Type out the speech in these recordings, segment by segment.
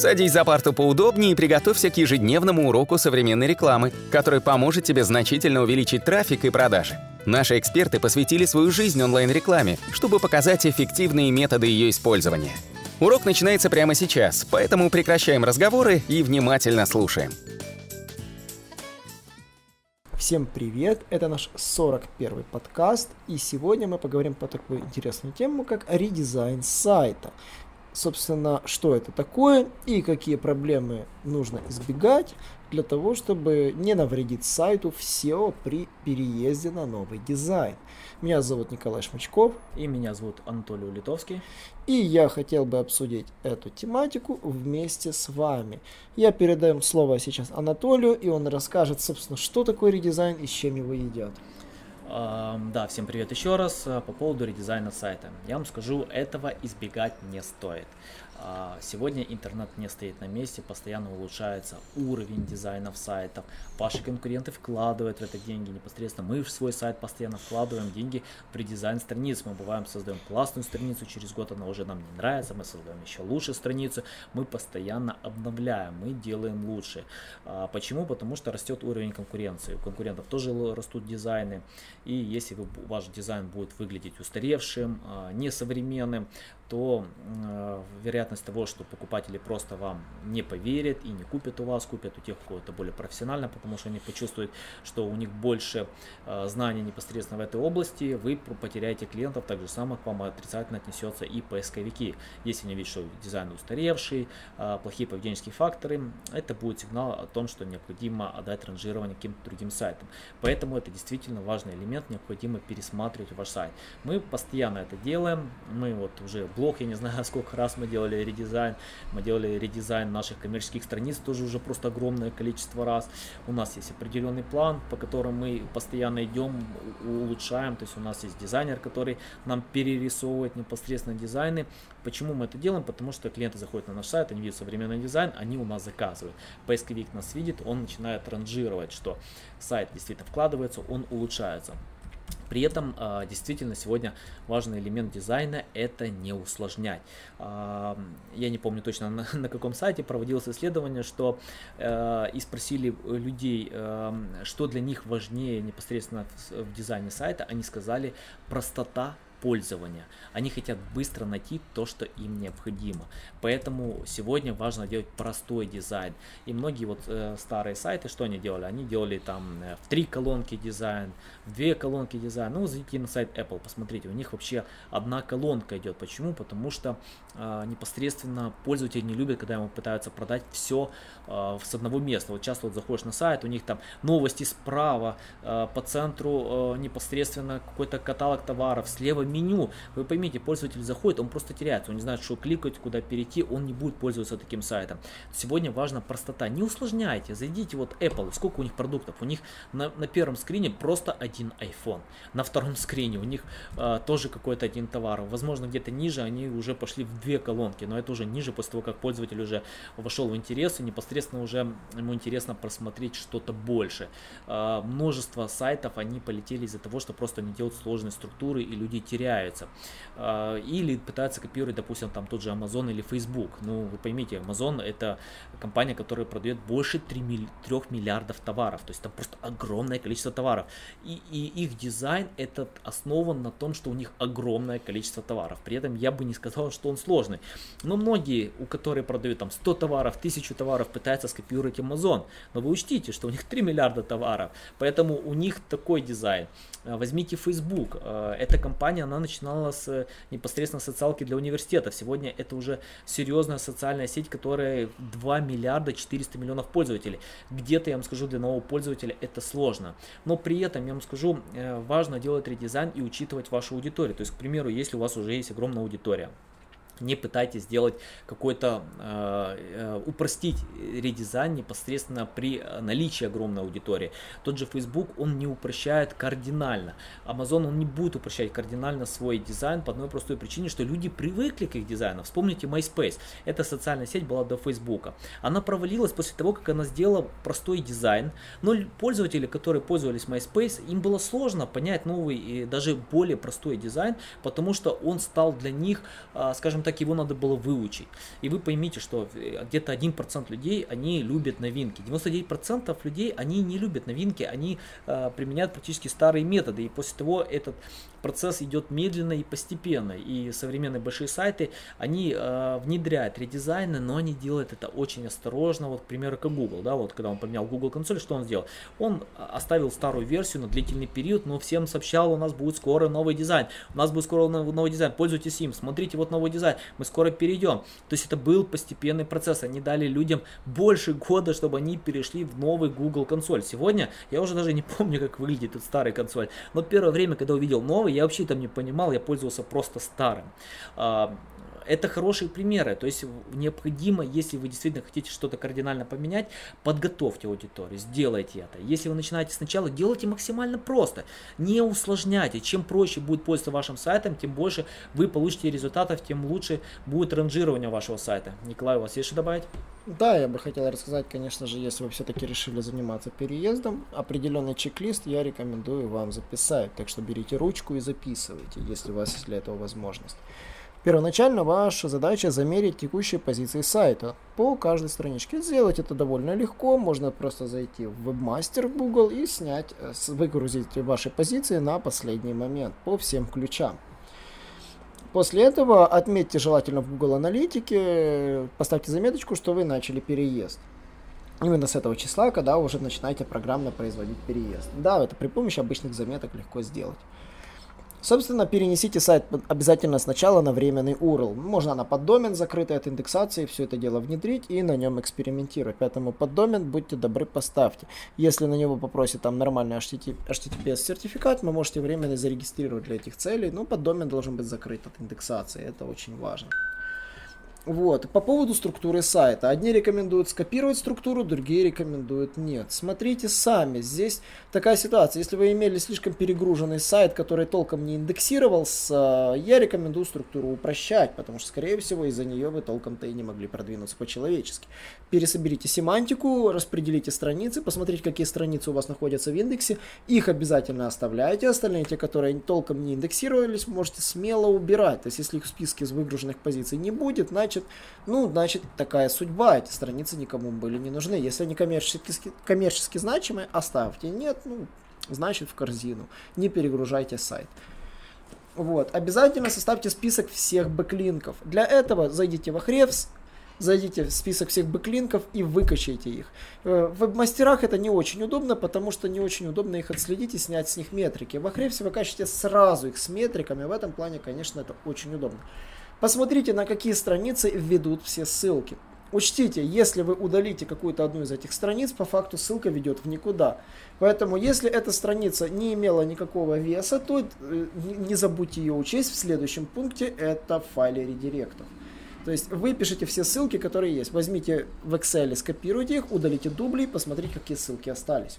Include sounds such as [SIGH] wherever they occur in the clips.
Садись за парту поудобнее и приготовься к ежедневному уроку современной рекламы, который поможет тебе значительно увеличить трафик и продажи. Наши эксперты посвятили свою жизнь онлайн-рекламе, чтобы показать эффективные методы ее использования. Урок начинается прямо сейчас, поэтому прекращаем разговоры и внимательно слушаем. Всем привет! Это наш 41 подкаст, и сегодня мы поговорим по такой интересной тему, как редизайн сайта собственно, что это такое и какие проблемы нужно избегать для того, чтобы не навредить сайту в SEO при переезде на новый дизайн. Меня зовут Николай Шмачков. И меня зовут Анатолий Улитовский. И я хотел бы обсудить эту тематику вместе с вами. Я передаю слово сейчас Анатолию, и он расскажет, собственно, что такое редизайн и с чем его едят. Да, всем привет еще раз. Э, по поводу редизайна сайта. Я вам скажу, этого избегать не стоит. А, сегодня интернет не стоит на месте, постоянно улучшается уровень дизайнов сайтов. Ваши конкуренты вкладывают в это деньги непосредственно. Мы в свой сайт постоянно вкладываем деньги при дизайн страниц. Мы бываем создаем классную страницу, через год она уже нам не нравится, мы создаем еще лучше страницу. Мы постоянно обновляем, мы делаем лучше. А, почему? Потому что растет уровень конкуренции. У конкурентов тоже растут дизайны. И если ваш дизайн будет выглядеть устаревшим, а, несовременным, то э, вероятность того, что покупатели просто вам не поверят и не купят у вас, купят у тех, у кого это более профессионально, потому что они почувствуют, что у них больше э, знаний непосредственно в этой области, вы потеряете клиентов, так же самое к вам отрицательно отнесется и поисковики. Если они видят, что дизайн устаревший, э, плохие поведенческие факторы, это будет сигнал о том, что необходимо отдать ранжирование каким-то другим сайтам. Поэтому это действительно важный элемент, необходимо пересматривать ваш сайт. Мы постоянно это делаем, мы вот уже блог, я не знаю, [LAUGHS] сколько раз мы делали редизайн, мы делали редизайн наших коммерческих страниц, тоже уже просто огромное количество раз. У нас есть определенный план, по которому мы постоянно идем, улучшаем, то есть у нас есть дизайнер, который нам перерисовывает непосредственно дизайны. Почему мы это делаем? Потому что клиенты заходят на наш сайт, они видят современный дизайн, они у нас заказывают. Поисковик нас видит, он начинает ранжировать, что сайт действительно вкладывается, он улучшается. При этом а, действительно сегодня важный элемент дизайна это не усложнять. А, я не помню точно на, [LAUGHS] каком сайте проводилось исследование, что э, и спросили людей, что для них важнее непосредственно в дизайне сайта, они сказали простота пользования. Они хотят быстро найти то, что им необходимо. Поэтому сегодня важно делать простой дизайн. И многие вот э, старые сайты, что они делали? Они делали там э, в три колонки дизайн, в две колонки дизайн. Ну, зайдите на сайт Apple, посмотрите, у них вообще одна колонка идет. Почему? Потому что э, непосредственно пользователи не любят, когда ему пытаются продать все э, с одного места. Вот часто вот заходишь на сайт, у них там новости справа, э, по центру э, непосредственно какой-то каталог товаров, слева меню. Вы поймите, пользователь заходит, он просто теряется, он не знает, что кликать, куда перейти, он не будет пользоваться таким сайтом. Сегодня важна простота. Не усложняйте, зайдите вот Apple, сколько у них продуктов. У них на, на первом скрине просто один iPhone. На втором скрине у них э, тоже какой-то один товар. Возможно, где-то ниже они уже пошли в две колонки, но это уже ниже после того, как пользователь уже вошел в интерес и непосредственно уже ему интересно просмотреть что-то больше. Э, множество сайтов, они полетели из-за того, что просто не делают сложные структуры и люди теряют теряется. А, или пытаются копировать, допустим, там тот же Amazon или Facebook. Ну, вы поймите, Amazon это компания, которая продает больше 3, 3 миллиардов товаров. То есть там просто огромное количество товаров. И, и их дизайн этот основан на том, что у них огромное количество товаров. При этом я бы не сказал, что он сложный. Но многие, у которых продают там 100 товаров, 1000 товаров, пытаются скопировать Amazon. Но вы учтите, что у них 3 миллиарда товаров. Поэтому у них такой дизайн. Возьмите Facebook. А, эта компания, она начинала с непосредственно социалки для университетов. Сегодня это уже серьезная социальная сеть, которая 2 миллиарда 400 миллионов пользователей. Где-то, я вам скажу, для нового пользователя это сложно. Но при этом, я вам скажу, э, важно делать редизайн и учитывать вашу аудиторию. То есть, к примеру, если у вас уже есть огромная аудитория, не пытайтесь сделать какой-то, э, э, упростить редизайн непосредственно при наличии огромной аудитории. Тот же Facebook, он не упрощает кардинально. Amazon, он не будет упрощать кардинально свой дизайн по одной простой причине, что люди привыкли к их дизайну. Вспомните MySpace, эта социальная сеть была до Facebook. Она провалилась после того, как она сделала простой дизайн, но пользователи, которые пользовались MySpace, им было сложно понять новый и даже более простой дизайн, потому что он стал для них, э, скажем так, так его надо было выучить. И вы поймите, что э, где-то 1% людей, они любят новинки. 99% людей, они не любят новинки, они э, применяют практически старые методы. И после того этот процесс идет медленно и постепенно. И современные большие сайты, они э, внедряют редизайны, но они делают это очень осторожно. Вот, к примеру, как Google, да, вот когда он поменял Google консоль, что он сделал? Он оставил старую версию на длительный период, но всем сообщал, у нас будет скоро новый дизайн, у нас будет скоро новый дизайн, пользуйтесь им, смотрите, вот новый дизайн, мы скоро перейдем. То есть это был постепенный процесс, они дали людям больше года, чтобы они перешли в новый Google консоль. Сегодня я уже даже не [LAUGHS] помню, как выглядит этот старый консоль, но первое время, когда увидел новый, я вообще там не понимал, я пользовался просто старым. Это хорошие примеры. То есть необходимо, если вы действительно хотите что-то кардинально поменять, подготовьте аудиторию, сделайте это. Если вы начинаете сначала, делайте максимально просто. Не усложняйте. Чем проще будет пользоваться вашим сайтом, тем больше вы получите результатов, тем лучше будет ранжирование вашего сайта. Николай, у вас есть что добавить? Да, я бы хотел рассказать, конечно же, если вы все-таки решили заниматься переездом, определенный чек-лист я рекомендую вам записать. Так что берите ручку и записывайте, если у вас есть для этого возможность. Первоначально ваша задача замерить текущие позиции сайта по каждой страничке. Сделать это довольно легко. Можно просто зайти в вебмастер Google и снять, э, выгрузить ваши позиции на последний момент по всем ключам. После этого отметьте желательно в Google Аналитике, поставьте заметочку, что вы начали переезд. Именно с этого числа, когда уже начинаете программно производить переезд. Да, это при помощи обычных заметок легко сделать. Собственно, перенесите сайт обязательно сначала на временный URL. Можно на поддомен, закрытый от индексации, все это дело внедрить и на нем экспериментировать. Поэтому поддомен, будьте добры, поставьте. Если на него попросит там нормальный HTTPS сертификат, вы можете временно зарегистрировать для этих целей. Но поддомен должен быть закрыт от индексации, это очень важно. Вот. По поводу структуры сайта. Одни рекомендуют скопировать структуру, другие рекомендуют нет. Смотрите сами. Здесь такая ситуация. Если вы имели слишком перегруженный сайт, который толком не индексировался, я рекомендую структуру упрощать, потому что, скорее всего, из-за нее вы толком-то и не могли продвинуться по-человечески. Пересоберите семантику, распределите страницы, посмотрите, какие страницы у вас находятся в индексе. Их обязательно оставляйте. Остальные, те, которые толком не индексировались, можете смело убирать. То есть, если их в списке из выгруженных позиций не будет, значит значит, ну, значит, такая судьба, эти страницы никому были не нужны. Если они коммерчески, коммерчески значимые, оставьте. Нет, ну, значит, в корзину. Не перегружайте сайт. Вот. Обязательно составьте список всех бэклинков. Для этого зайдите в Ahrefs, зайдите в список всех бэклинков и выкачайте их. Э, в веб-мастерах это не очень удобно, потому что не очень удобно их отследить и снять с них метрики. В Ahrefs вы качаете сразу их с метриками, в этом плане, конечно, это очень удобно. Посмотрите, на какие страницы ведут все ссылки. Учтите, если вы удалите какую-то одну из этих страниц, по факту ссылка ведет в никуда. Поэтому, если эта страница не имела никакого веса, то э, не забудьте ее учесть в следующем пункте, это в файле редиректов. То есть вы пишете все ссылки, которые есть. Возьмите в Excel, скопируйте их, удалите дубли, посмотрите, какие ссылки остались.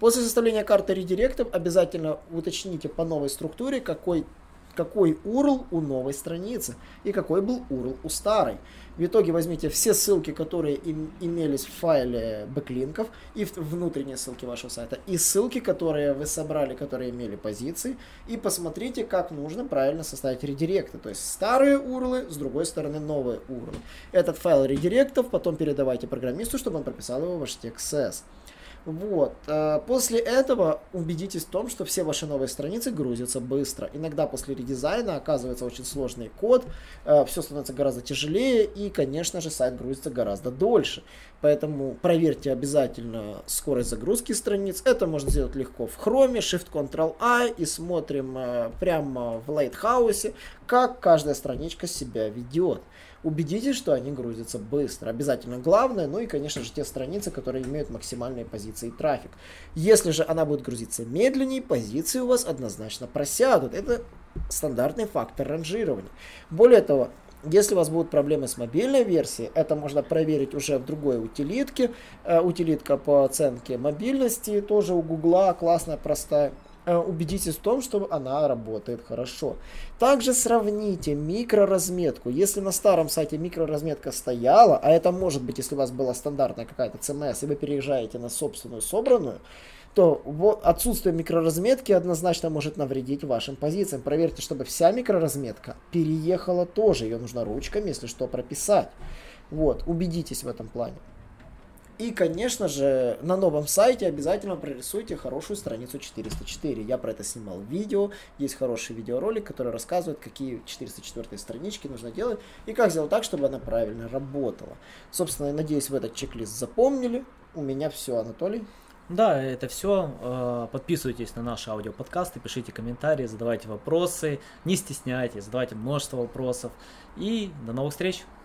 После составления карты редиректов обязательно уточните по новой структуре, какой какой URL у новой страницы и какой был URL у старой. В итоге возьмите все ссылки, которые им, имелись в файле бэклинков и внутренние ссылки вашего сайта, и ссылки, которые вы собрали, которые имели позиции, и посмотрите, как нужно правильно составить редиректы. То есть старые URL, с другой стороны новые URL. Этот файл редиректов потом передавайте программисту, чтобы он прописал его в HTXS. Вот. Э, после этого убедитесь в том, что все ваши новые страницы грузятся быстро. Иногда после редизайна оказывается очень сложный код, э, все становится гораздо тяжелее и, конечно же, сайт грузится гораздо дольше. Поэтому проверьте обязательно скорость загрузки страниц. Это можно сделать легко в Chrome, Shift-Ctrl-I и смотрим э, прямо в Lighthouse, как каждая страничка себя ведет убедитесь, что они грузятся быстро. Обязательно главное, ну и, конечно же, те страницы, которые имеют максимальные позиции и трафик. Если же она будет грузиться медленнее, позиции у вас однозначно просядут. Это стандартный фактор ранжирования. Более того, если у вас будут проблемы с мобильной версией, это можно проверить уже в другой утилитке. Э, утилитка по оценке мобильности тоже у Гугла классная, простая. Э, убедитесь в том, что она работает хорошо. Также сравните микроразметку. Если на старом сайте микроразметка стояла, а это может быть, если у вас была стандартная какая-то CMS, и вы переезжаете на собственную собранную, то отсутствие микроразметки однозначно может навредить вашим позициям. Проверьте, чтобы вся микроразметка переехала тоже. Ее нужно ручками, если что, прописать. Вот, убедитесь в этом плане. И, конечно же, на новом сайте обязательно прорисуйте хорошую страницу 404. Я про это снимал видео. Есть хороший видеоролик, который рассказывает, какие 404 странички нужно делать и как сделать так, чтобы она правильно работала. Собственно, надеюсь, вы этот чек-лист запомнили. У меня все, Анатолий. Да, это все. Э, подписывайтесь на наши аудиоподкасты, пишите комментарии, задавайте вопросы, не стесняйтесь, задавайте множество вопросов. И до новых встреч!